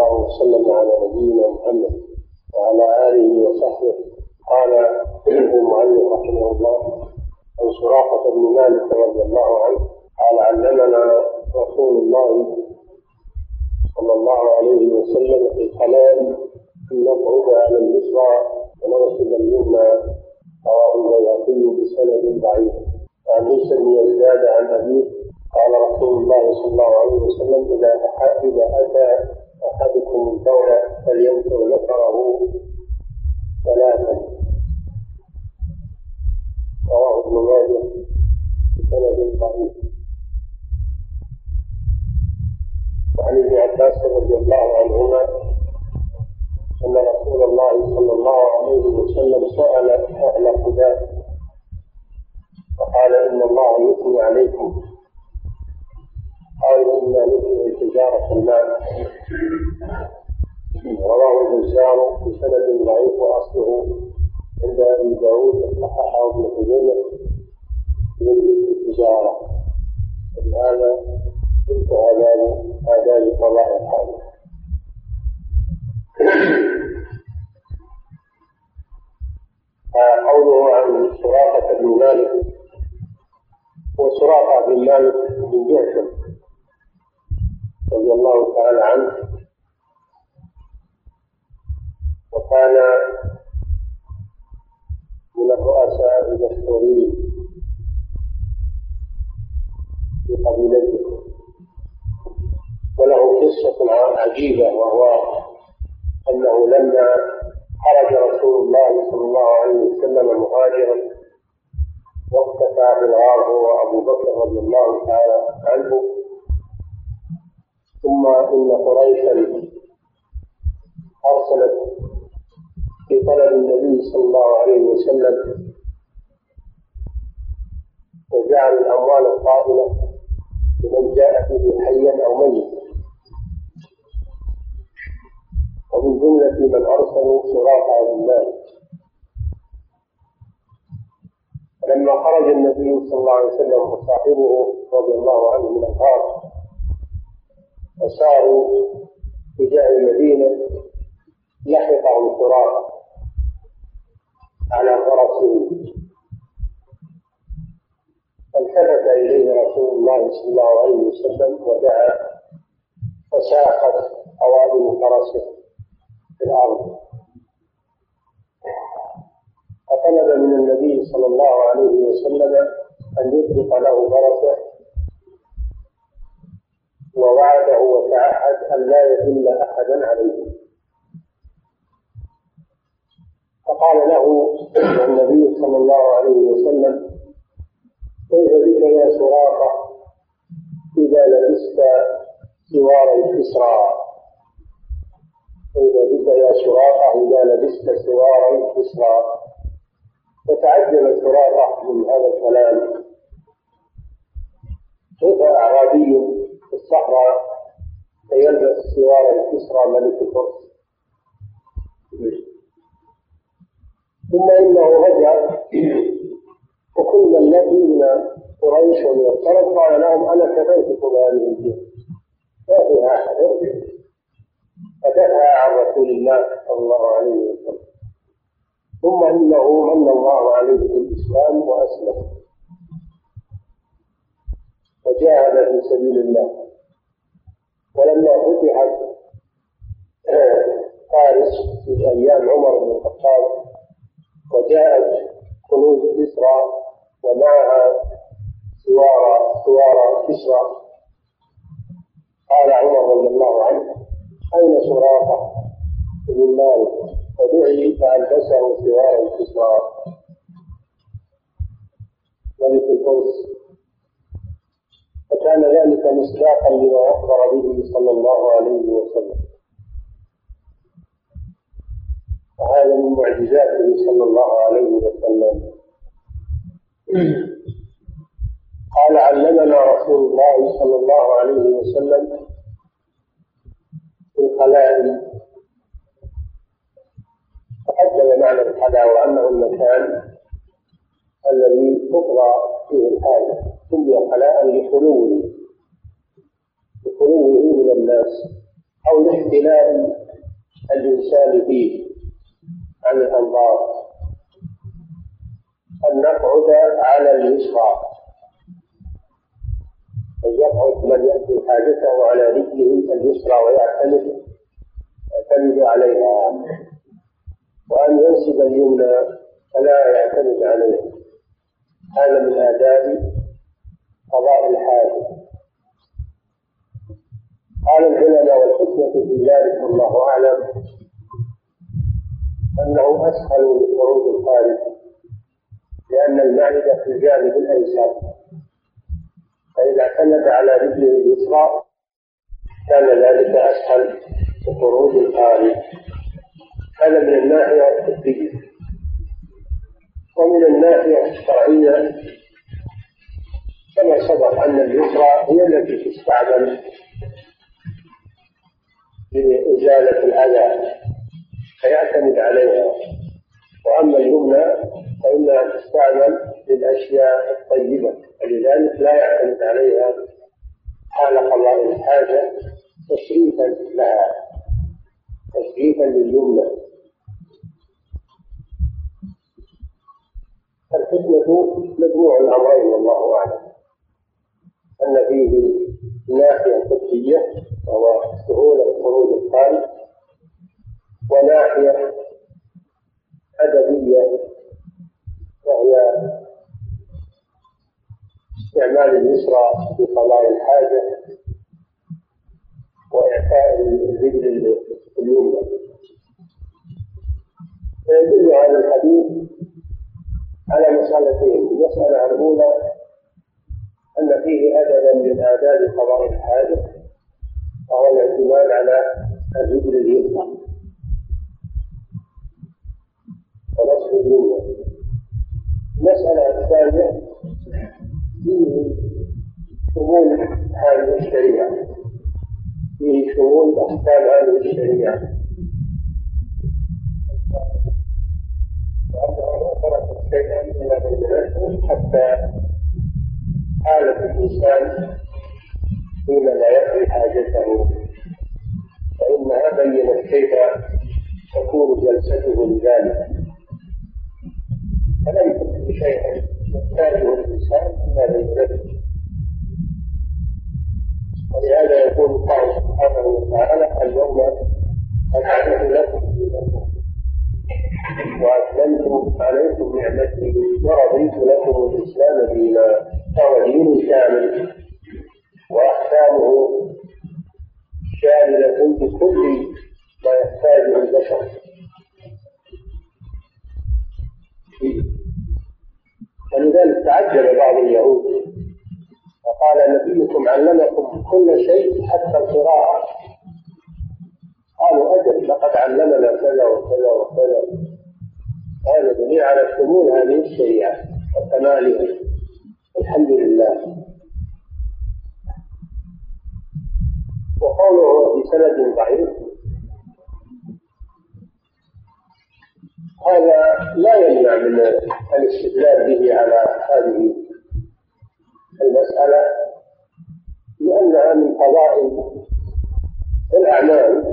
الله وسلم على نبينا محمد وعلى آله وصحبه. قال المؤلف رحمه الله عن سراقة بن مالك رضي الله عنه قال علمنا رسول الله صلى الله عليه وسلم في الكلام أن نقعد على اليسرى ونغسل اليمنى. رواه البيهقي بسند ضعيف. وعن عيسى بن يزداد عن أبيه قال رسول الله صلى الله عليه وسلم إذا اذا اتى أحدكم البول فلينكر ذكره ثلاثا رواه ابن ماجه بسند ضعيف وعن ابن عباس رضي الله عنهما أن رسول الله صلى الله عليه وسلم سأل أهل قباء فقال إن الله يثني عليكم. قالوا إنا نثني تجارة الماء رواه البزار بسند ضعيف وأصله عند أبي داود وصححه ابن خزيمة من التجارة ولهذا إنتهى باب آداب قضاء الحاجة قوله عن سراقة بن مالك هو سراقة بن مالك بن جعشم رضي الله تعالى عنه. وكان من الرؤساء المشهورين في قبيلته. وله قصة عجيبة وهو أنه لما خرج رسول الله صلى الله عليه وسلم مهاجرا واختفى في الغار هو أبو بكر رضي الله تعالى عنه. ثم إن قريشا أرسلت في طلب النبي صلى الله عليه وسلم وجعل الأموال الطائلة لمن جاء به حيا أو ميتا ومن جملة من أرسلوا سراقة بن مالك فلما خرج النبي صلى الله عليه وسلم وصاحبه رضي الله عنه من الغار وساروا تجاه المدينة لحقهم سراقة على فرسه فالتفت إليه رسول الله صلى الله عليه وسلم ودعا فساقت قوائم فرسه في الأرض. فطلب من النبي صلى الله عليه وسلم أن يطلق له فرسه ووعده وتعهد أن لا يدل أحدا عليه. فقال له النبي صلى الله عليه وسلم كيف بك يا سراقة؟ إذا لبست سوار كسرى فإذا بك يا سراقة؟ إذا لبست سوار كسرى فتعجب سراقة من هذا الكلام. كيف أعرابي؟ في الصحراء سيلبس سوار كسرى ملك الفرس ثم إنه رجع وكل الذي من قريش ومن قال لهم أنا كفيتكم هذه الجهة ما فيها أحد فدفع عن رسول الله صلى الله عليه وسلم. ثم إنه من الله عليه بالإسلام وأسلم. وجاهد في سبيل الله. ولما فتحت فارس في أيام عمر بن الخطاب وجاءت كنوز كسرى ومعها سوار سوار كسرى. قال عمر رضي الله عنه أين سراقة بن مالك فدعي فألبسه سوار كسرى. ملك الفرس فكان ذلك مصداقا لما أخبر به صلى الله عليه وسلم. وهذا من معجزاته صلى الله عليه وسلم. قال علمنا رسول الله صلى الله عليه وسلم في الخلاء. تقدم معنى الخلاء وأنه المكان الذي تقضى فيه الحاجة. سمي خلاء لخلوه لخلوه من الناس أو لاحتلال الإنسان فيه. عن الأنظار أن نقعد على اليسرى أن يقعد من يأتي حاجته على رجله اليسرى ويعتمد يعتمد عليها. وأن ينسب اليمنى فلا يعتمد عليها هذا من آداب قضاء الحاجة. قال العلماء والحكمة في ذلك والله أعلم أنه أسهل لخروج الخارج لأن المعدة في الجانب الأيسر فإذا اعتمد على رجله اليسرى كان ذلك أسهل لخروج الخارج. هذا من الناحية الطبية ومن الناحية الشرعية كما سبق أن اليسرى هي التي تستعمل لإزالة الأذى فيعتمد عليها. وأما اليمنى فإنها تستعمل للأشياء الطيبة ولذلك لا يعتمد عليها. حال قضاء الحاجة تشريفا لها تشريفا لليمنى. الحكمة مجموع الأمرين والله أعلم. أن فيه ناحية طبية وهو سهولة خروج الخارج وناحية أدبية وهي استعمال اليسرى في قضاء الحاجة. وكمالها الحمد لله. وقوله بسند ضعيف. هذا لا يمنع من الاستدلال به على هذه المسألة لأنها من فضائل الأعمال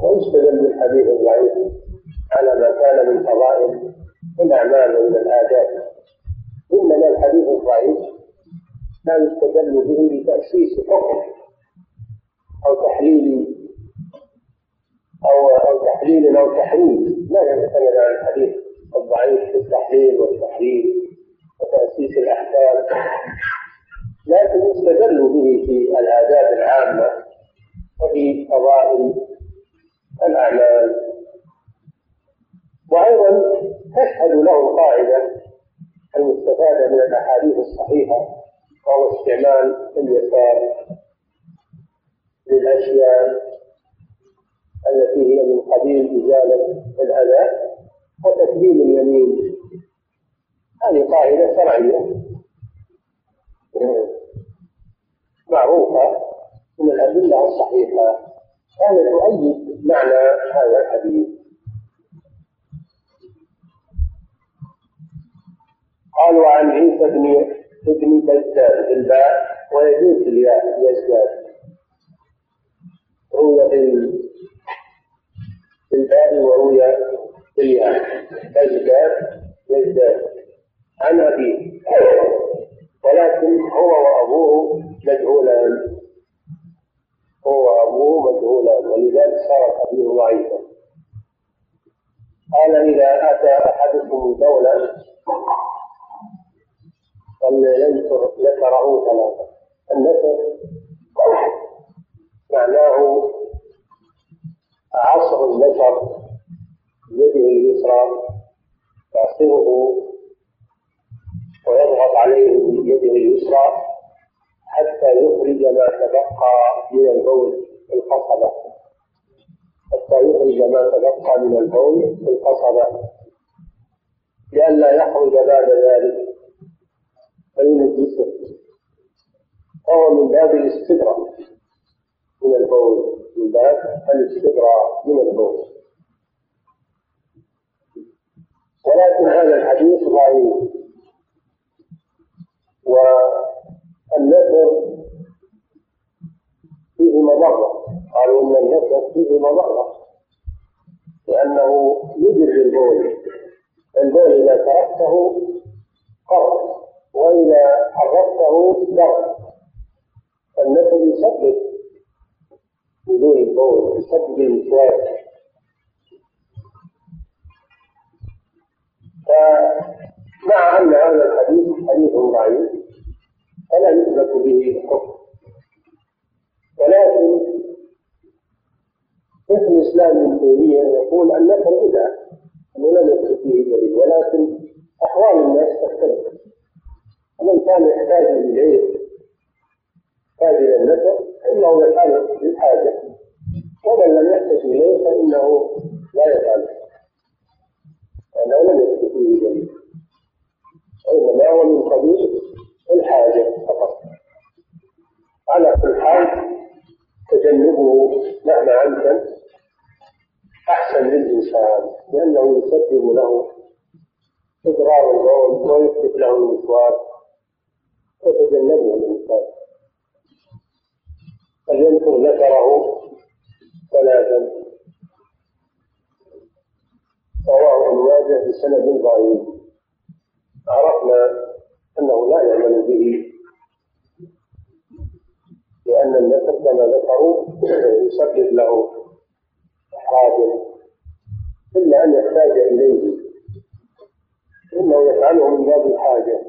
ويستدل بالحديث الضعيف على ما كان من فضائل الأعمال ومن الآداب. إنما الحديث الضعيف لا يستدل به لتأسيس حكم أو تحليل أو أو تحليل أو تحريم. لا يعتمد على الحديث الضعيف في التحليل والتحريم وتأسيس الأحكام. لكن يستدل به في الآداب العامة وفي فضائل الأعمال. وأيضا تشهد له قاعدة المستفادة من الأحاديث الصحيحة وهو استعمال اليسار للأشياء التي هي من قبيل إزالة الأذى وتكريم اليمين. هذه قاعدة شرعية. معروفة من الأدلة الصحيحة. كانت تؤيد معنى هذا الحديث. قالوا عن عيسى بن ابن بالباء ويجوز الياء يزداد. روي بالباء وروي شيخ الإسلام ابن تيمية يقول النفر بدعة أنه لم يثبت به دليل ولكن أحوال الناس تختلف. ومن كان يحتاج إليه يحتاج إلى النفر فإنه يفعل للحاجة ومن لم يحتج إليه فإنه لا يفعل. لأنه لم يثبت به دليل. وإنما هو من قبيل الحاجة فقط. على كل حال تجنبه مهما أمكن. أحسن للإنسان لأنه يسبب له إضرار البول ويثبت له الوسواس وتجنبه الإنسان. فلينكر ذكره؟ ثلاثا رواه ابن ماجه بسند ضعيف. عرفنا أنه لا يعمل به. لأن النسب كما ذكروا يسبب له احراجا إلا أن يحتاج إليه انه يفعله من باب الحاجة.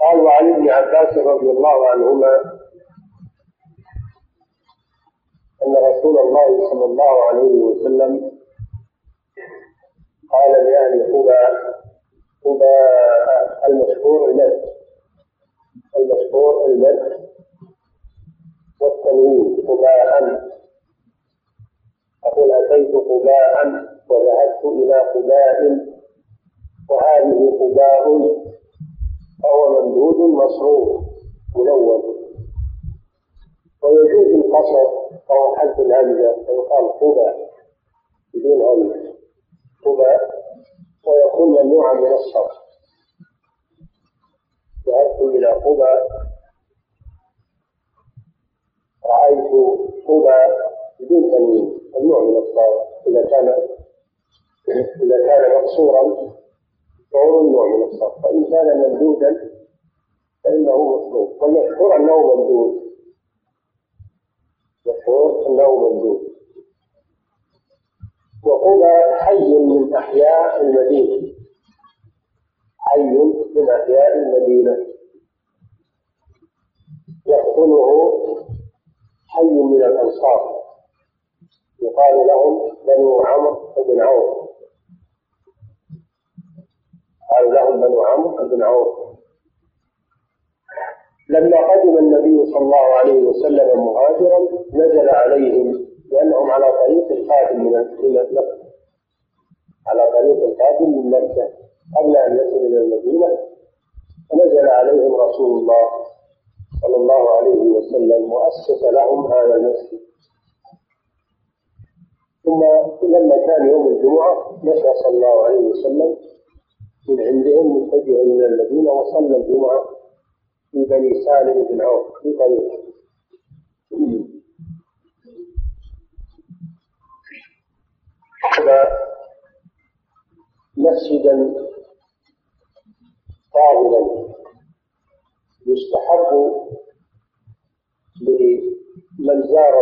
قال وعن ابن عباس رضي الله عنهما أن رسول الله صلى الله عليه وسلم قال لأهل قبى قبى المشهور المد المشهور المد والتنوين قباء أقول أتيت قباء وذهبت إلى قباء وهذه قباء فهو ممدود مصروف ملون. ويجوز القصر أو حذف الهمزة فيقال قبى بدون همزة. قبى ويكون ممنوعا من الصرف. ذهبت إلى قبى. رأيت قبى بدون تنوين ممنوع من الصرف إذا كان إذا كان مقصورا فهو ممنوع من الصرف فإن كان ممدودا فإنه مصروف والمشهور أنه ممدود. مشهور أنه ممدود. وقبى حي من أحياء المدينة. حي من احياء المدينة. يقتله حي من الأنصار. يقال لهم بنو عمرو بن عوف. قال لهم بنو عمرو بن عوف. لما قدم النبي صلى الله عليه وسلم مهاجرا نزل عليهم لأنهم على طريق القادم من مكة. على طريق القادم من مكة. قبل أن يصل إلى المدينة فنزل عليهم رسول الله صلى الله عليه وسلم وأسس لهم هذا المسجد. ثم لما كان يوم الجمعة مشى صلى الله عليه وسلم من عندهم متجه من المدينة وصلى الجمعة في بني سالم بن عوف في طريقه. مسجدا فاضلا يستحب لمن زار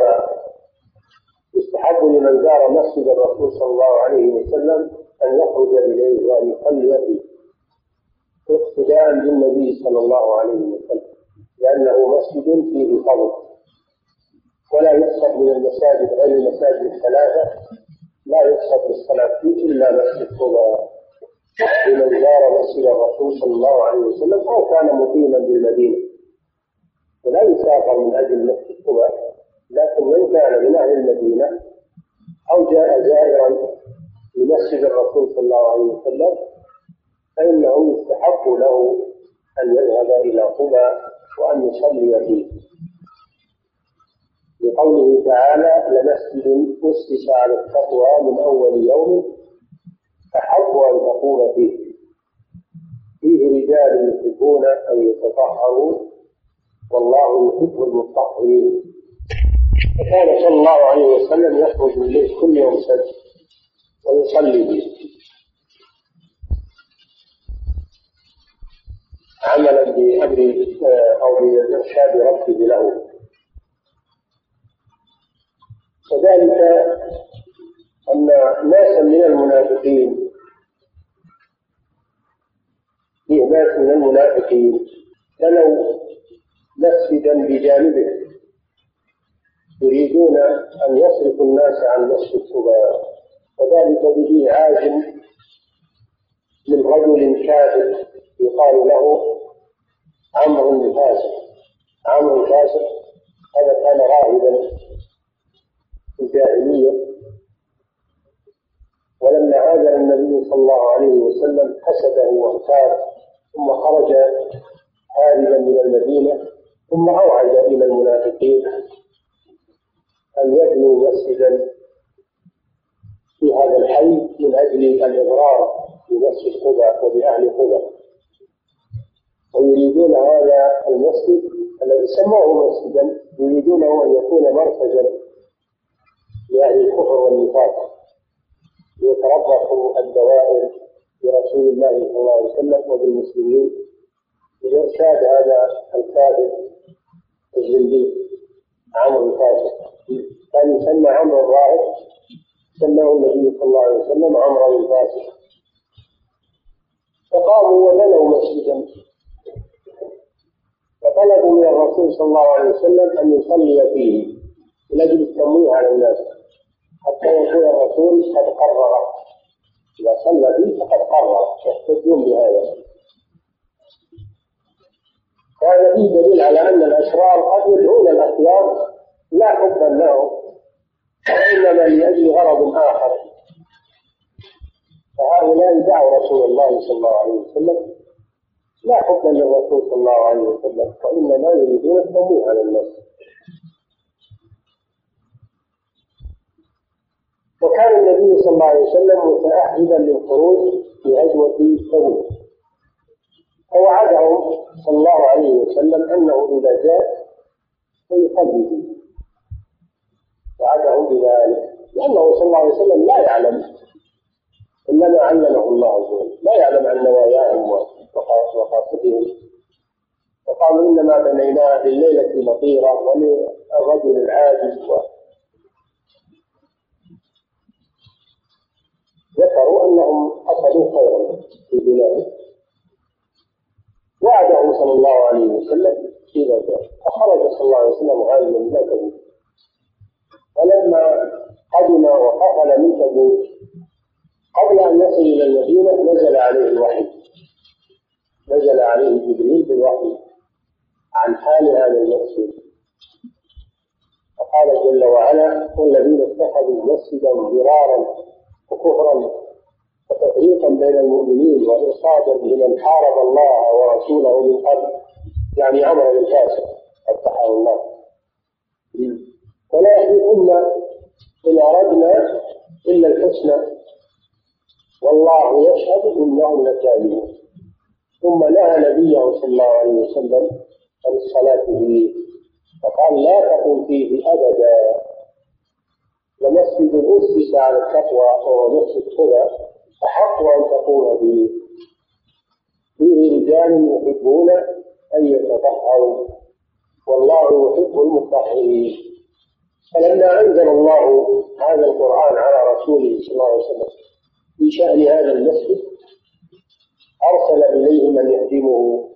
يستحب لمن زار مسجد الرسول صلى الله عليه وسلم أن يخرج إليه وأن يصلي فيه اقتداء بالنبي صلى الله عليه وسلم لأنه مسجد فيه فضل ولا يقصد من المساجد غير المساجد الثلاثة لا يقصد بالصلاة فيه إلا مسجد قباء لمن زار مسجد الرسول صلى الله عليه وسلم أو كان مقيما بالمدينة. ولا يسافر من أجل مسجد قباء لكن من كان من أهل المدينة أو جاء زائرا لمسجد الرسول صلى الله عليه وسلم فإنه يستحق له أن يذهب إلى قبى وأن يصلي فيه. لقوله تعالى لمسجد أسس على التقوى من أول يوم أحق أن تقوم فيه. فيه رجال يحبون أن يتطهروا والله يحب المطهرين. فكان صلى الله عليه وسلم يخرج الليل كل يوم سبت ويصلي به عملا بأمر أو بإرشاد ربه له. وذلك أن ناسا من المنافقين فيه ناس من المنافقين بنوا مسجدا بجانبه. يريدون أن يصرفوا الناس عن مسجد قباء وذلك بإيعاج من رجل كافر يقال له عمرو بن فاسق. عمرو الفاسق هذا كان راهبا في الجاهلية. ولما هاجر النبي صلى الله عليه وسلم حسده واغتاب ثم خرج هاربا من المدينة ثم أوعد إلى المنافقين. أن يبنوا مسجدا في هذا الحي من أجل الإضرار بمسجد قبى وبأهل قبى ويريدون هذا المسجد الذي سموه مسجدا يريدونه أن يكون مركزا لأهل الكفر والنفاق. ليتربصوا الدوائر برسول الله صلى الله عليه وسلم وبالمسلمين. بإرشاد هذا الكافر الزنديق عمرو الفاسق. كان يسمى عمرو الراهب سماه النبي صلى الله عليه وسلم عمرو الفاسق. فقاموا وبنوا مسجدا. فطلبوا من الرسول صلى الله عليه وسلم أن يصلي فيه. من أجل التمويه على الناس. حتى يكون الرسول قد قرر. إذا صلى فيه فقد قرر. يحتجون بهذا. وهذا فيه دليل على أن الأشرار قد يدعون الاخيار لا حبا لهم وإنما لأجل غرض آخر. فهؤلاء دعوا رسول الله صلى الله عليه وسلم. لا حبا للرسول صلى الله عليه وسلم وإنما يريدون التمويه على الناس. وكان النبي صلى الله عليه وسلم متأهبا للخروج في غزوة تبوك فوعدهم صلى الله عليه وسلم أنه إذا جاء سيصلي به وعدهم بذلك. لأنه صلى الله عليه وسلم لا يعلم. إنما علمه الله عز وجل. لا يعلم عن نواياهم وقاصدهم وقالوا إنما بنيناه لليلة المطيرة وللرجل العاجز ذكروا أنهم قصدوا خيرا في بلاد وعده صلى الله عليه وسلم إذا جاء فخرج صلى الله عليه وسلم غالبا لا تبوك فلما قدم وقفل من تبوك قبل أن يصل إلى المدينة نزل عليه الوحي. نزل عليه جبريل بالوحي عن حال هذا المسجد. فقال جل وعلا والذين اتخذوا مسجدا ضرارا وكفرا وتفريقا بين المؤمنين وإرصادا لمن حارب الله ورسوله من قبل يعني بن كاسر فتحه الله. ولا يحلفن إن أردنا إلا الحسنى والله يشهد إنهم لكاذبون. ثم نهى نبيه صلى الله عليه وسلم عن الصلاة فيه فقال لا تقم فيه أبدا. لمسجد أسس على التقوى وهو مسجد قبى أحق أن تقوم به فيه رجال يحبون أن يتطهروا. والله يحب المطهرين. فلما أنزل الله هذا القرآن على رسوله صلى الله عليه وسلم في شأن هذا المسجد أرسل إليه من يهدمه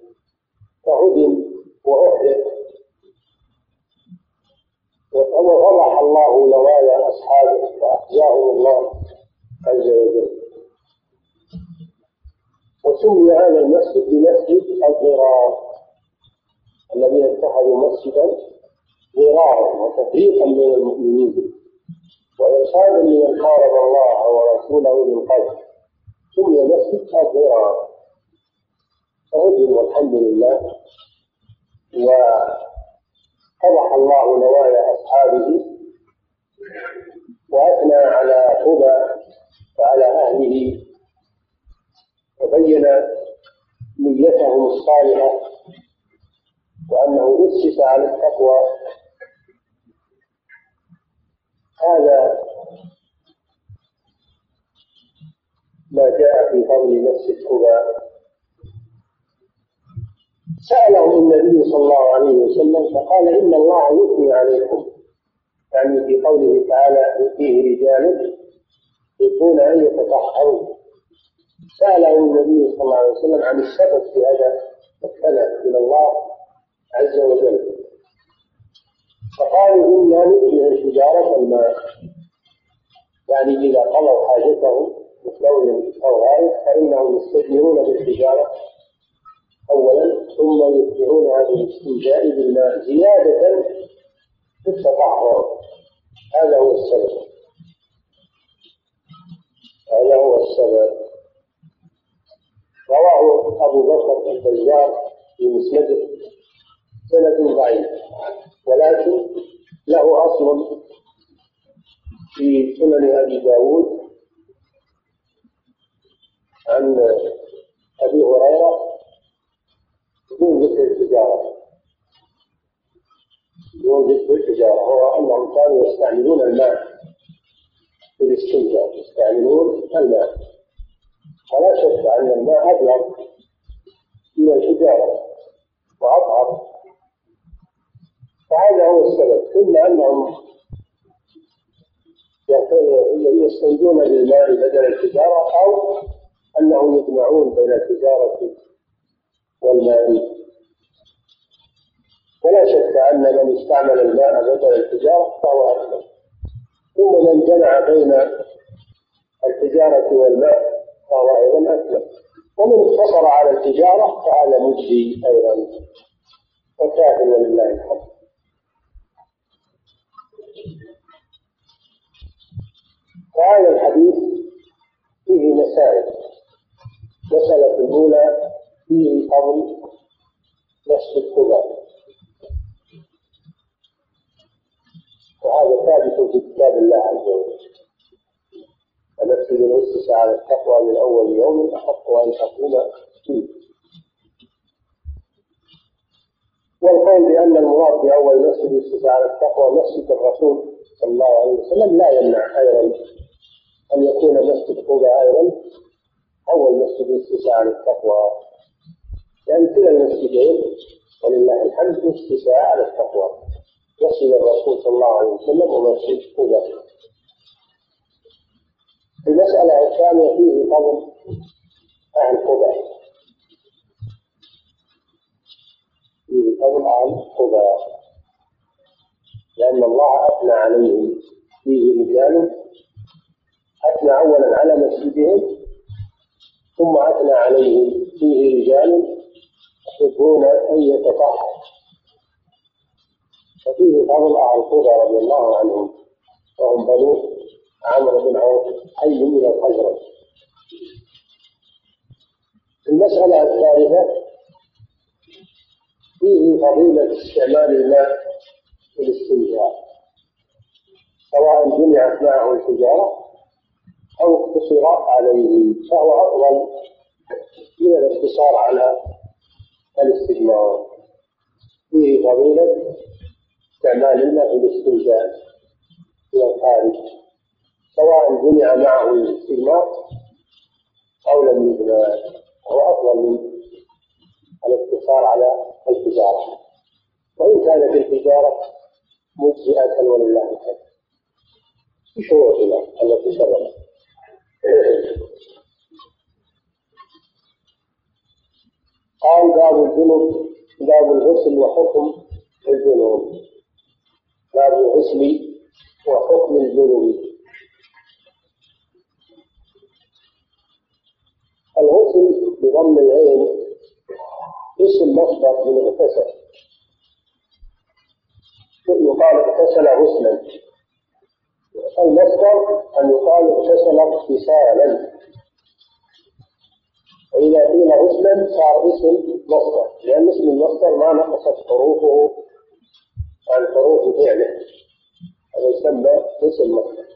فهدم واحرق وفضح الله نوايا أصحابه فاخزاهم الله عز وجل. وسمي هذا المسجد بمسجد الضرار. الذين اتخذوا مسجدا ضرارا وتفريقا بين المؤمنين. وإرشادا لمن حارب الله ورسوله من قبل سمي مسجد الضرار. فهدم والحمد لله. وقبح الله نوايا أصحابه. وأثنى على هدى وعلى أهله. وبين نيتهم الصالحة وأنه أسس على التقوى. هذا ما جاء في فضل نفس قباء سأله النبي صلى الله عليه وسلم فقال إن الله يثني عليكم. يعني في قوله تعالى فيه رجال يحبون أن يتطهروا. سأله النبي صلى الله عليه وسلم عن السبب في هذا فابتلى إلى الله عز وجل. فقالوا إنا نؤتي الحجارة الماء يعني إذا قضوا حاجتهم بثلون أو غائب فإنهم يستثمرون بالحجارة أولا ثم يتبعونها بالاستنجاء بالماء زيادة في التطهر. هذا هو السبب. هذا هو السبب. رواه أبو بكر البزار في مسنده. سند ضعيف. ولكن له أصل في سنن أبي داود عن أبي هريرة بدون ذكر التجارة. بدون ذكر التجارة. هو أنهم كانوا يستعملون الماء في الاستنجاء يستعملون الماء. ولا شك أن الماء أبيض من الحجارة وأطهر. فهذا هو السبب. إما أنهم يستنجون بالماء بدل التجارة أو أنهم يجمعون بين التجارة والماء. ولا شك أن من استعمل الماء بدل التجارة فهو أفضل ثم من جمع بين التجارة والماء فهو أيضا ومن اقتصر على التجارة فهذا مجزي أيضا وكافٍ ولله الحمد وهذا الحديث فيه مسائل المسألة الأولى فيه فضل نفس القبى وهذا ثابت في كتاب الله عز وجل. المسجد أسس على التقوى من أول يوم أحق أن تقوم فيه. والقول بأن المراد بأول مسجد أسس على التقوى مسجد الرسول صلى الله عليه وسلم لا يمنع أيضا أن يكون مسجد قباء أيضا أول مسجد أسس على التقوى. لأن كلا المسجدين ولله الحمد أسس على التقوى. مسجد الرسول صلى الله عليه وسلم ومسجد قباء. المسألة الثانية فيه فضل أهل قباء. فيه فضل أهل قباء. لأن الله أثنى عليهم. فيه رجال. أثنى أولا على مسجدهم ثم أثنى عليهم. فيه رجال يحبون أن يتطهر وفيه فضل أهل قبى رضي الله عنهم. وهم بنو عمرو بن عوف حي من الخزرج. المسألة الثالثة فيه فضيلة استعمال الماء في الاستنجاء سواء جمعت معه الحجارة أو اقتصر عليه فهو أفضل من الاقتصار على الاستجمار فيه فضيلة استعمال الماء الاستنجاء. من الخارج. سواء جمع معه الاستجمار لم يجمع هو أفضل من الاقتصار على التجارة. وإن كانت التجارة مجزئة ولله الحمد. بشروطها التي سبقت. قال باب الجنوب باب الغسل وحكم الجنوب. باب الغسل وحكم الجنوب. بضم العين اسم مصدر من اغتسل يقال اغتسل غسلا. المصدر أن يقال اغتسل اغتسالا. فإذا قيل غسلا صار اسم مصدر. لأن اسم المصدر ما نقصت حروفه عن حروف فعله. هذا يسمى اسم مصدر.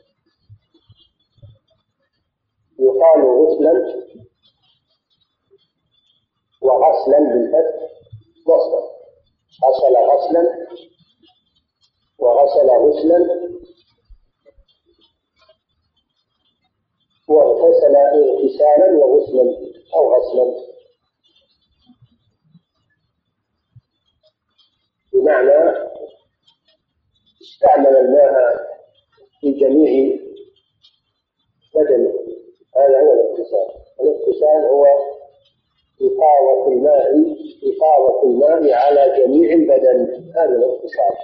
يقال غسلا وغسلا بالفتح مصدر. غسل غسلا وغسل غسلا واغتسل اغتسالا وغسلا أو غسلا. بمعنى استعمل الماء في جميع بدنه. هذا هو الاغتسال. الاغتسال هو إفاضة الماء إفاضة الماء على جميع البدن. هذا الاغتسال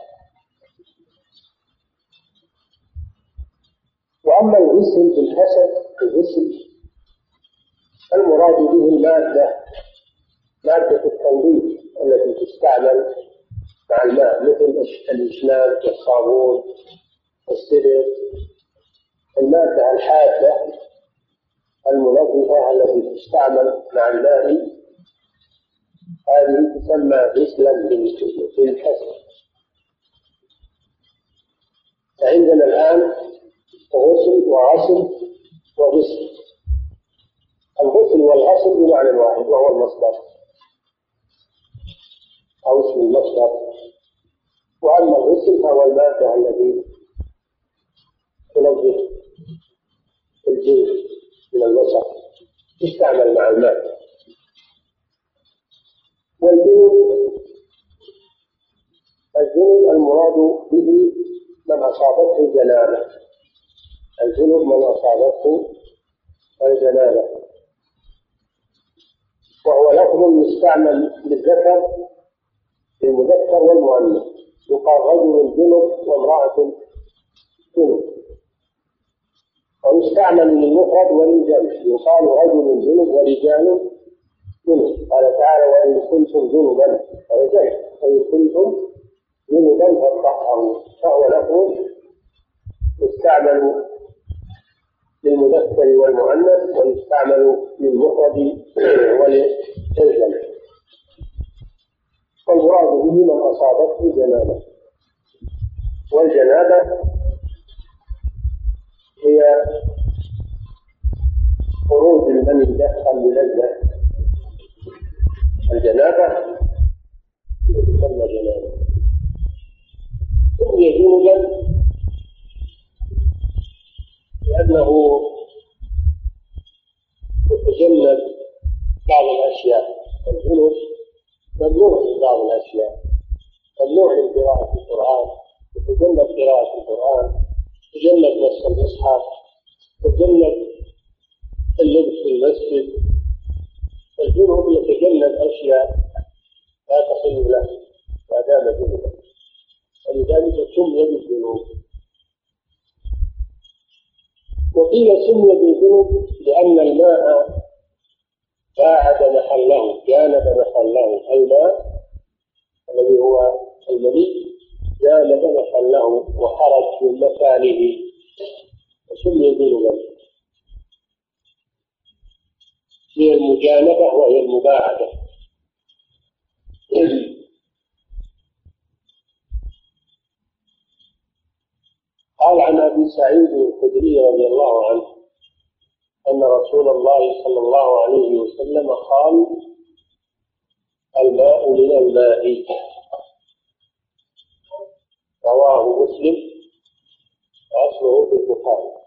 وأما الغسل بالحسب الغسل المراد به المادة مادة التنظيف التي تستعمل مع الماء مثل الإسنان والصابون والسدر. المادة الحادة المنظفة التي تستعمل مع الماء هذه تسمى غسلا بالكسر فعندنا الآن غسل وغسل وغسل. الغسل والغسل بمعنى واحد وهو المصدر. أو اسم المصدر. وأما الغسل فهو المادة التي تنظف الجلد. من الوسخ تستعمل مع الماء. والجنوب الجنوب المراد به من أصابته الجنابة الجنوب من أصابته الجنابة وهو لفظ مستعمل للذكر للمذكر والمؤنث. يقال رجل جنب وامرأة جنب. ويستعمل للمفرد وللجمع يقال رجل جنب ورجال جنب. قال تعالى وإن كنتم جنبا فهو جمع وإن كنتم جنبا فاطهروا. فهو لفظ يستعمل للمذكر والمؤنث ويستعمل للمفرد وللجمع والمراد به من أصابته جنابة. والجنابة هي خروج المني دفقا بلذه الجنابة تسمى جنابة. سمي جنوبا لأنه يتجنب بعض الأشياء. الجنوب ممنوع في بعض الأشياء. ممنوع من قراءة القرآن. يتجنب قراءة القرآن. يتجنب مس المصحف يتجنب اللبس في المسجد. الجنوب يتجنب أشياء لا تصل له ما دام جنوبا ولذلك سمي بالجنوب وقيل سمي بالذنوب لأن الماء باعد محله جانب محله الماء الذي هو الملي جانب محله وخرج من مكانه. وسمي ذنوبا هي المجانبة وهي المباعدة. قال عن أبي سعيد الخدري رضي الله عنه أن رسول الله صلى الله عليه وسلم قال الماء من الماء. رواه مسلم وأصله في البخاري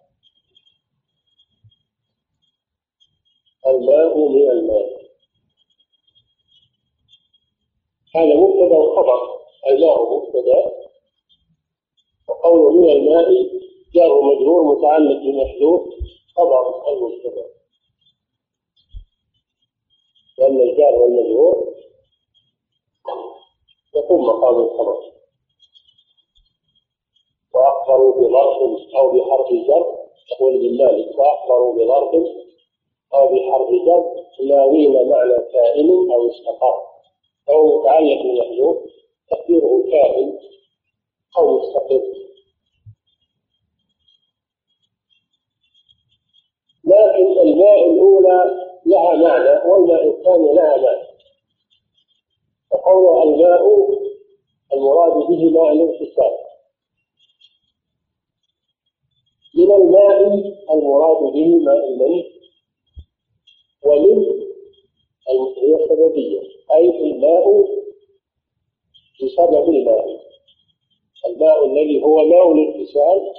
الماء من الماء. هذا مبتدا وخبر. الماء مبتدا. وقوله من الماء جار مجرور متعلق بمحذوف خبر المبتدا. لأن الجار والمجرور يقوم مقام الخبر. وأخبروا بظرف أو بحرف جر. يقول بالله وأخبروا بظرف أو بحرف جر. ناوين معنى كائن أو استقر. أو متعلق بمحذوف. تقديره كائن أو مستقر. لكن الماء الأولى لها معنى والماء الثاني لها معنى. فقول الماء المراد به ماء الانفصال. من الماء المراد به ماء الميت ومن هي سببية أي الماء بسبب الماء. الماء الذي هو ماء الانفصال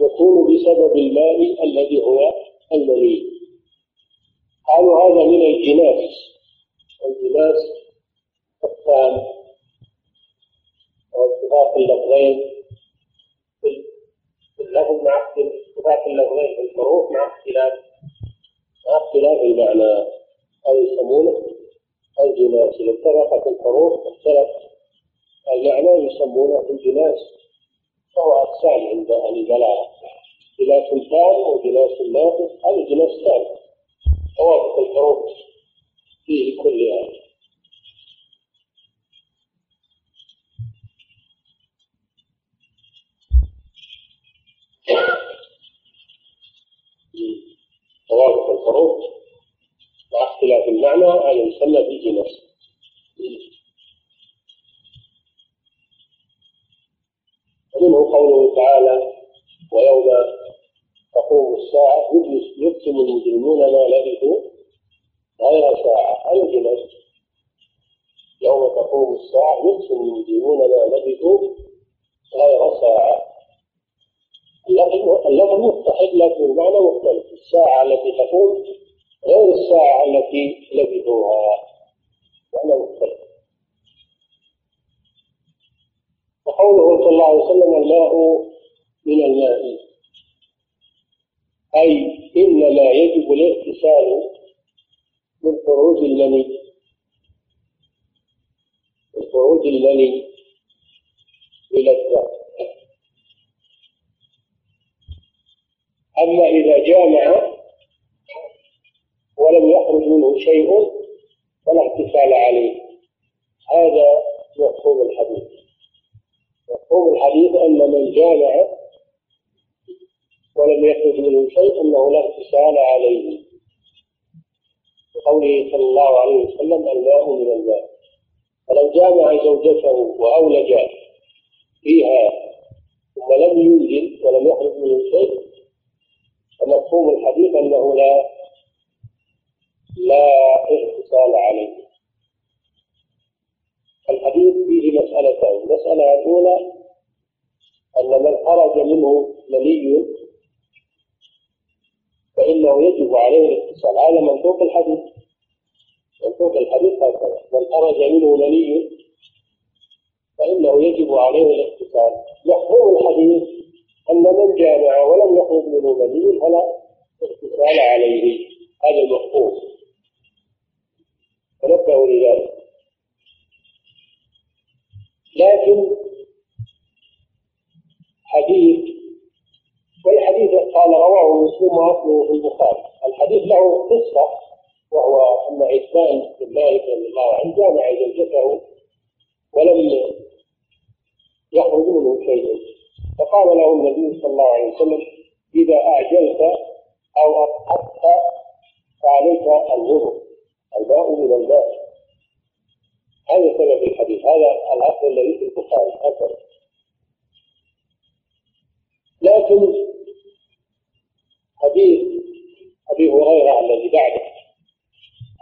يكون بسبب الماء الذي هو المني قالوا هذا من الجناس. الجناس الثاني واتفاق اللفظين. اللفظ مع اتفاق اللفظين في الحروف مع اختلاف مع اختلاف المعنى. أو يسمونه الجناس إذا اتفقت الحروف اختلف المعنى يسمونه الجناس. وهو أقسام عند أهل البلاغة. جناس تام وجناس ناقص هذا جناس تام توافق الحروف فيه كلها توافق الحروف مع اختلاف المعنى هذا يسمى بالجناس ومنه قوله تعالى ويوم تقوم الساعة يقسم المجرمون ما لبثوا غير ساعة أي جلس يوم تقوم الساعة يقسم المجرمون ما لبثوا غير ساعة اللفظ متحد لكن المعنى مختلف الساعة التي تقوم غير الساعة التي لبثوها معنى مختلف وقوله صلى الله عليه وسلم الماء من الماء أي إنما يجب الاغتسال من خروج المني من خروج المني إلى الذات أما إذا جامع ولم يخرج منه شيء فلا اغتسال عليه هذا مفهوم الحديث مفهوم الحديث أن من جامع ولم يخرج منه شيء انه لا اغتسال عليه بقوله صلى الله عليه وسلم الماء من الماء فلو جامع زوجته وأولج فيها ثم لم ينزل ولم يخرج منه شيء فمفهوم الحديث أنه لا لا اغتسال عليه. الحديث فيه مسألتين المسألة الأولى أن من خرج منه مني فإنه يجب عليه الاتصال. هذا منطوق الحديث. منطوق الحديث هكذا. من خرج منه مني فإنه يجب عليه الاتصال مفهوم الحديث أن من جامع ولم يخرج منه مني فلا اتصال عليه. هذا المفهوم. تنبهوا لذلك. لكن حديث والحديث قال رواه مسلم وأصله في البخاري. الحديث له قصة. وهو ان عثمان بن مالك رضي الله عنه جامع زوجته ولم يخرج منه شيء. فقال له النبي صلى الله عليه وسلم إذا أعجلت أو اضحكت فعليك الوضوء الماء من الماء هذا سبب الحديث. هذا الأصل الذي في البخاري. هكذا لكن حديث أبي هريرة الذي بعده.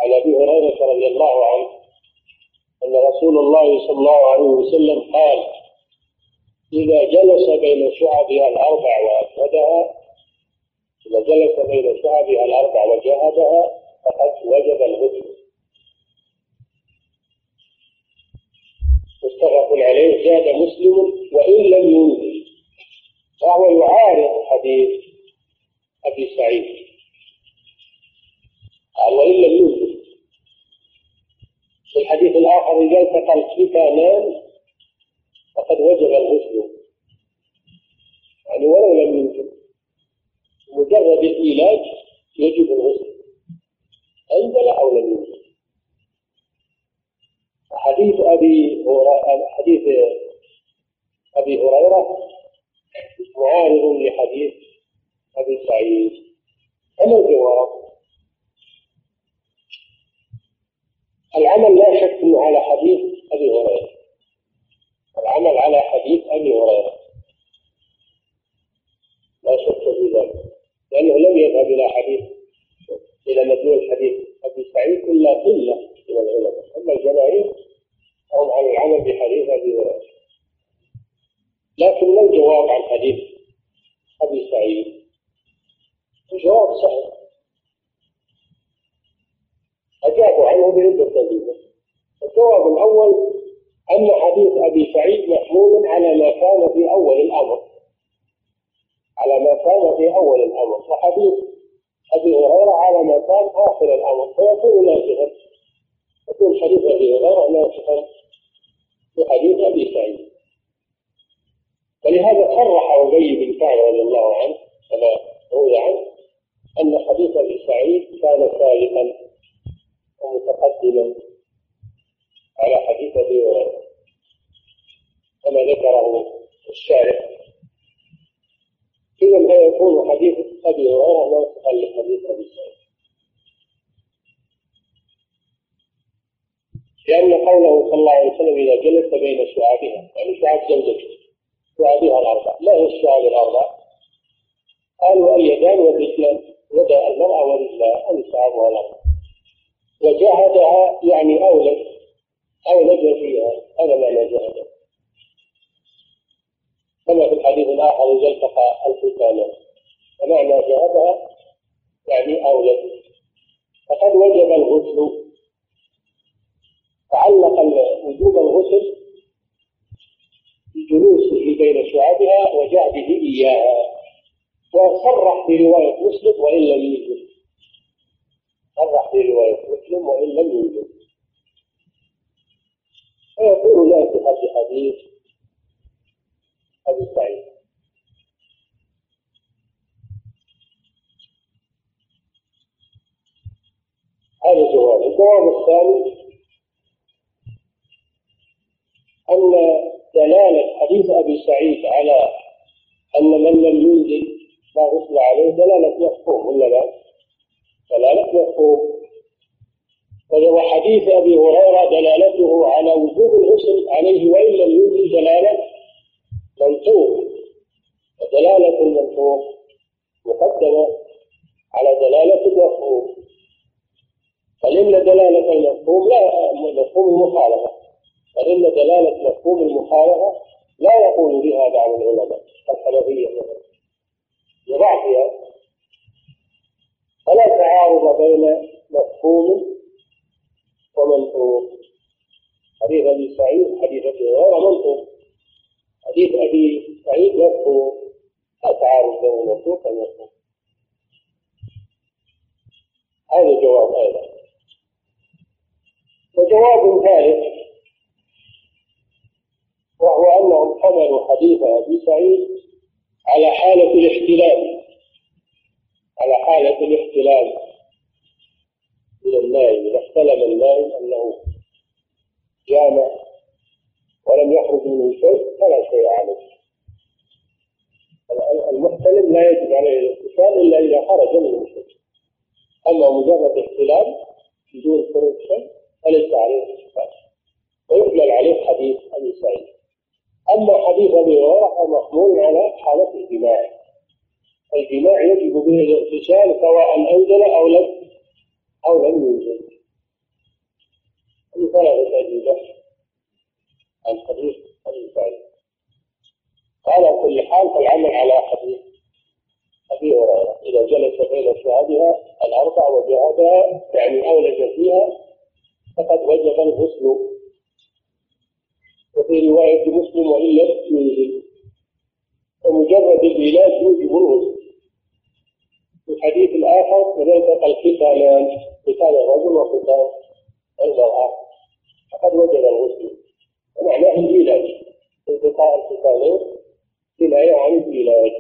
عن أبي هريرة رضي الله عنه أن رسول الله صلى الله عليه وسلم قال إذا جلس بين شعبها الأربع وأجهدها إذا جلس بين شعبها الأربع عليه وإن لم ينزل دلالة منطوق ودلالة المنطوق مقدمة على دلالة المفهوم. فإن دلالة المفهوم لا مفهوم المخالفة. فإن دلالة مفهوم المخالفة لا يقول بها بعض العلماء الحنفية لضعفها فلا تعارض بين مفهوم ومنطوق حديث أبي سعيد حديث أبي هريرة منطوق حديث أبي سعيد لا تعارض بين المنطوق والمفهوم هذا جواب أيضا. وجواب ثالث وهو أنهم حملوا حديث أبي سعيد على حالة الاحتلال. على حالة الاحتلال. من النائم إذا احتلم النائم أنه جامع ولم يخرج منه شيء فلا شيء عليه. المحتلم لا يجب عليه الاغتسال إلا إذا خرج منه شيء. أما مجرد احتلال بدون خروج شيء فليس عليه اغتسال ويحمل عليه حديث أبي سعيد. أما حديث أبي هريرة فمحمول على حالة الجماع. الجماع يجب به الاغتسال سواء أنزل أو لم أو لم ينزل. هذه ثلاثة أدلة عن حديث أبي سعيد على كل حال فالعمل على حديث أبي هريرة. إذا جلس بين شهادها الأربع وجهدها يعني أولج فيها فقد وجب الغسل. وفي رواية مسلم وإن لم ومجرد العلاج يوجب في الحديث الآخر فليلتقى الختانان ختان الرجل وختان المرأة فقد وجب الغسل ومعناه العلاج الختانين كناية عن العلاج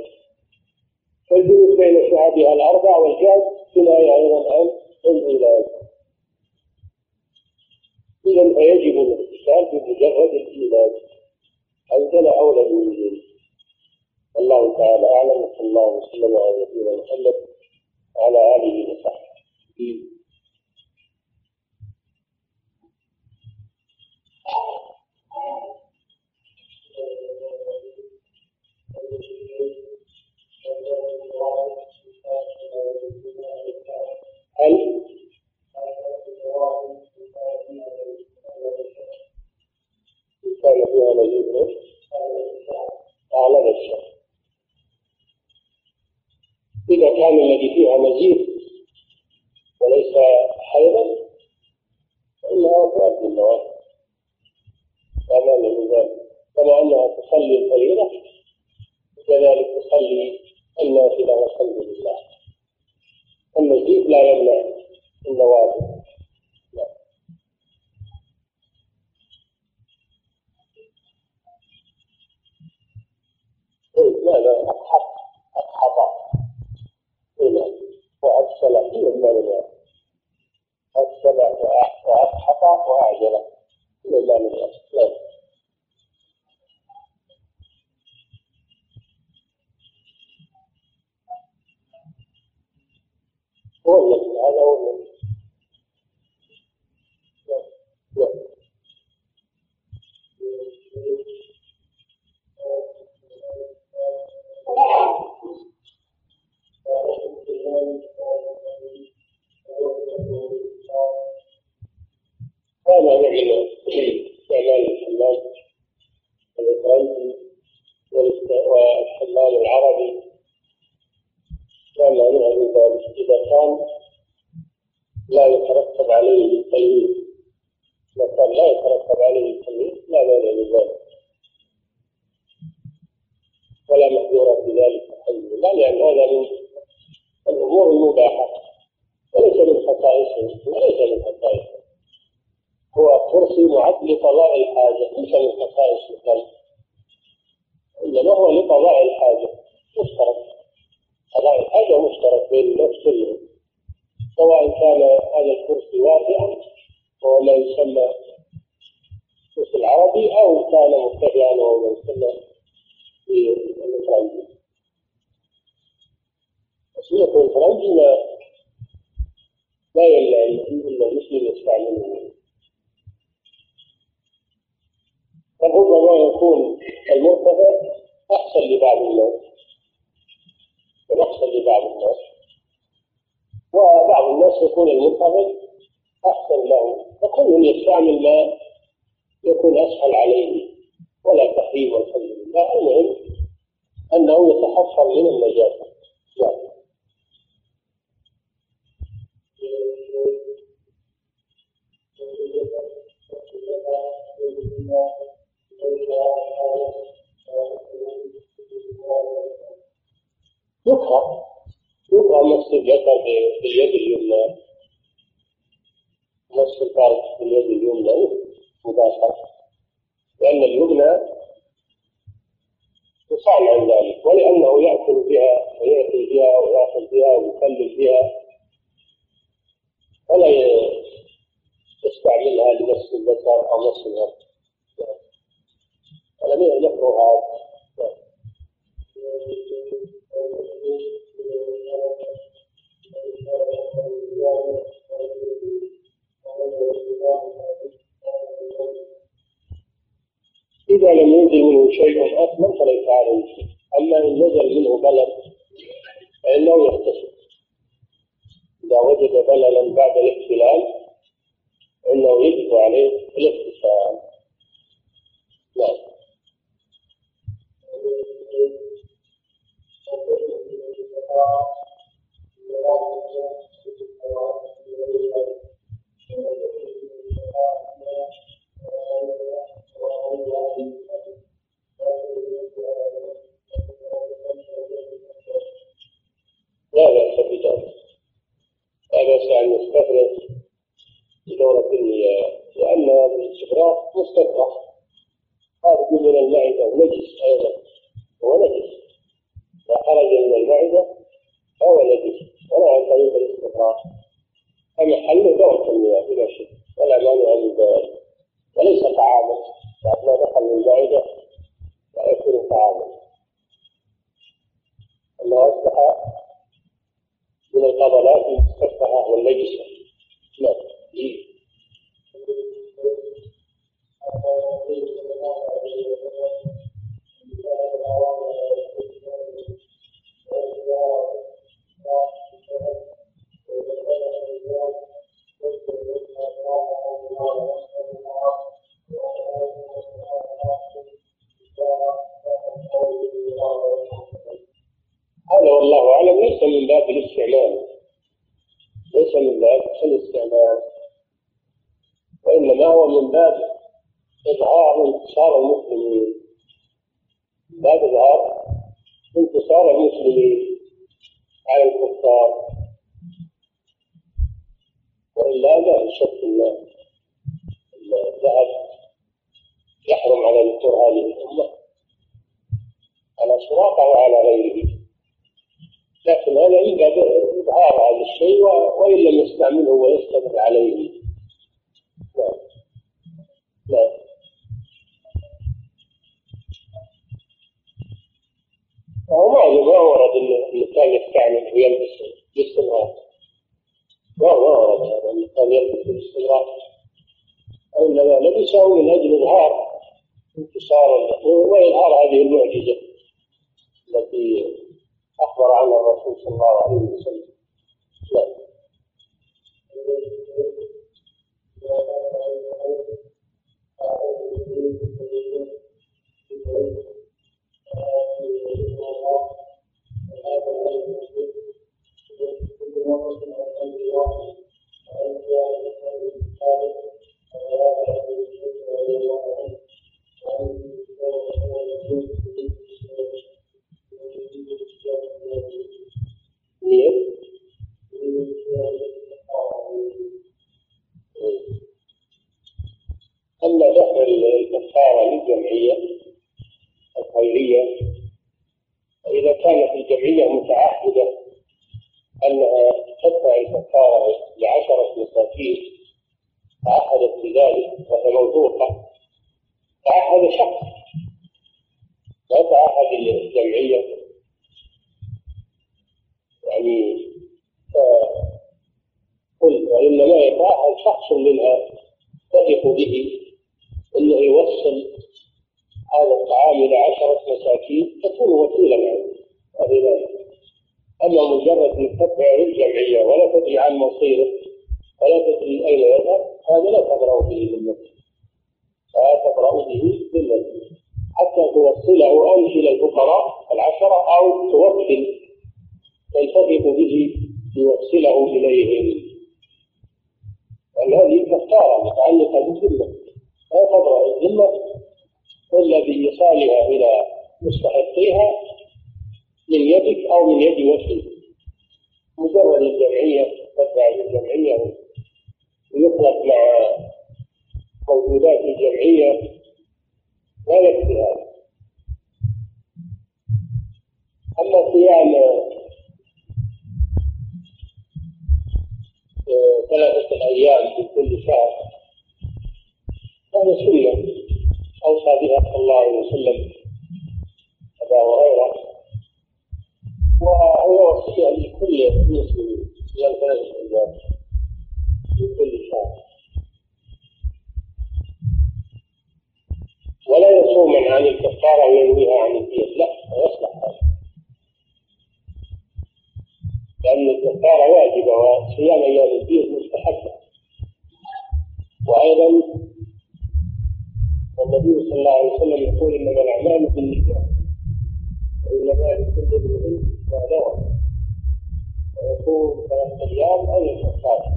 فالجلوس بين شعابها الأربع والجهد كناية أيضا عن العلاج إذا فيجب الاغتسال بمجرد العلاج أنزل أو لم ينزل والله تعالى أعلم وصلى الله وسلم على نبينا محمد وعلى آله وصحبه هل كان فيها نزيف أعلى الشر إذا كان الذي فيها نزيف وليس حيضا فإنها تؤدي النوافل لا من ذلك كما أنها تصلي الفريضة وكذلك تصلي النافلة والحمد لله النزيف لا يمنع النوافل لا لا أضحك أضحك هنا هي المعنى أفصل وأضحك وأعجل إلا من لا هو الذي هذا هو الذي هذا معنى استعمال الحمام الفرنسي والحمام العربي كان معنى ذلك إذا كان لا يترتب عليه التلويث إذا كان لا يترتب عليه التلويث لا مانع من ذلك ولا محظورة في ذلك الحمد لله لأن هذا من الأمور المباحة وليس من خصائصه وليس من خصائصه. هو كرسي معد لقضاء الحاجة ليس من خصائص القلب إنما هو لقضاء الحاجة. مشترك. قضاء الحاجة مشترك بين الناس كلهم. سواء كان هذا الكرسي واسعا وهو ما يسمى الكرسي العربي أو كان مرتفعا وهو ما يسمى في الفرنسي. تسمية الفرنسي لا لا يمنع إلا المسلم يستعمله. فربما يكون المرتفع أحسن لبعض الناس. وأحسن لبعض الناس. وبعض الناس يكون المنخفض أحسن له. فكل يستعمل ما يكون أسهل عليه ولا تحريم والحمد لله. المهم أنه يتحصل من النجاسة نعم. يقرأ يقرأ مس الذكر باليد اليمنى. مس الفرج باليد اليمنى. مباشرة. لأن اليمنى تصان عن ذلك ولأنه يأكل بها ويأكل بها ويأخذ بها ويكلل بها. ولا يستعملها لمس الذكر أو مس الفرج ولم يذكروا هذا. إذا لم ينزل منه شيء أصلا فليس عليه شيء. أما إن نزل منه بلد فإنه يغتسل إذا وجد بللا بعد الاحتلال فإنه يجب عليه الاغتسال نعم. لا انتصار واظهار هذه المعجزة التي أخبر عنه الرسول صلى الله عليه وسلم؟ تتبع للجمعيه ولا تدري عن مصيره ولا تدري أين يذهب هذا لا تبرا به بالنفس لا تبرا به بالنفس حتى توصله أو إلى الفقراء العشرة أو توكل تثق به ليوصله اليهم لأن هذه كفارة متعلقة بالذمة. لا تبرأ الذمة. إلا بإيصالها إلى مستحقيها من يدك أو من يد وكيل. مجرد الجمعية تتبع للجمعية ويطلق مع موجودات الجمعية. لا يكفي هذا. أما صيام ثلاثة أيام في كل شهر هذا سنة أوصى بها صلى الله عليه وسلم. أبا هريرة فهي وصية لكل مسلم يلتزم بالواجب في كل شهر ولا يصوم عن الكفارة وينويها عن الدين لا ما يصلح هذا لأن الكفارة واجبة وصيام أيام الدين مستحبة وأيضا النبي صلى الله عليه وسلم يقول إنما الأعمال بالنسبة علماء كل امرئ ما نوى ويصوم ثلاثة أيام عن الكفارة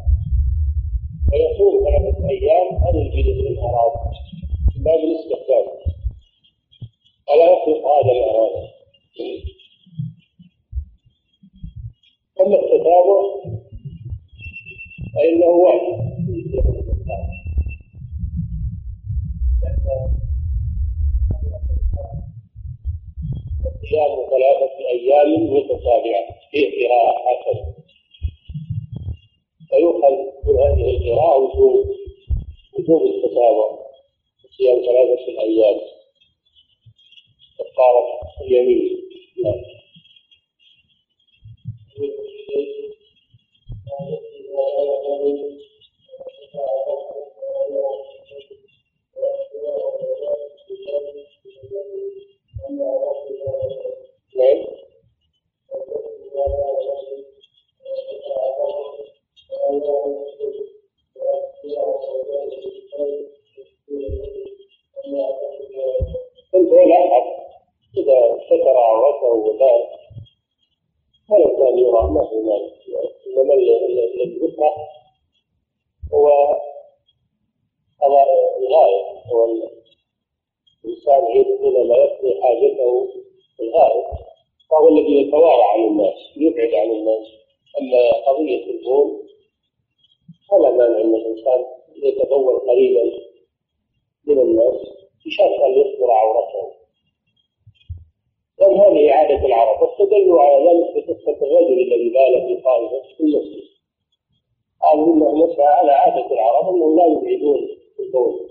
ويصوم ثلاثة أيام عن الجلد الحرام. موسى على عادة العرب أنهم لا يريدون البول.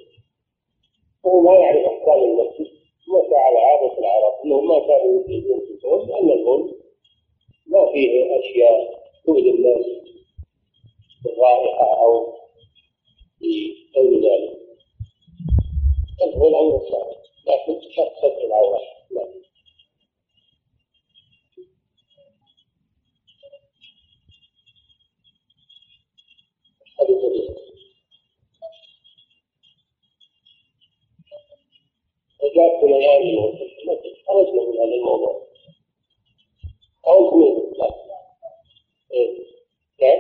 هو ما يعرف أحكام المسجد موسى على عادة العرب أنهم ما كانوا يريدون البول لأن البول ما فيه أشياء تؤذي الناس بالرائحة أو بغير ذلك. البول أمر صعب لكن كشف العورة. نعم فبالدليل وجاءت من العالم خرجنا من هذا الموضوع أو اثنين إيه نعم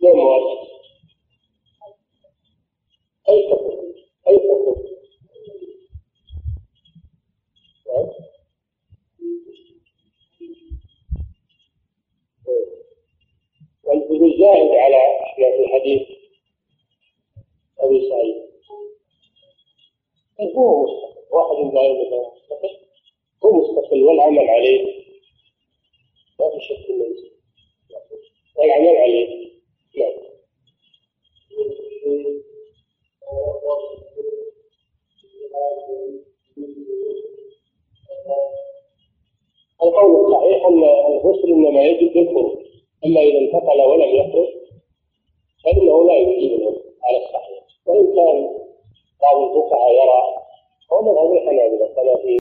لا مواجهة أي تقول أي تقول والبدو الزاهد على اشياء الحديث. أبي سعيد. إيه، هو مستقل. واحد لا يبدا مستقل هو مستقل والعمل عليه. ما في شك إنه مستقل. والعمل عليه. نعم القول الصحيح أن الغسل إنما يجب بالخروج. أما إذا انتقل ولم يخرج فإنه لا يجيب على الصحيح. وإن كان بعض الفقهاء يرى هو مذهب الحنابلة؟ كما في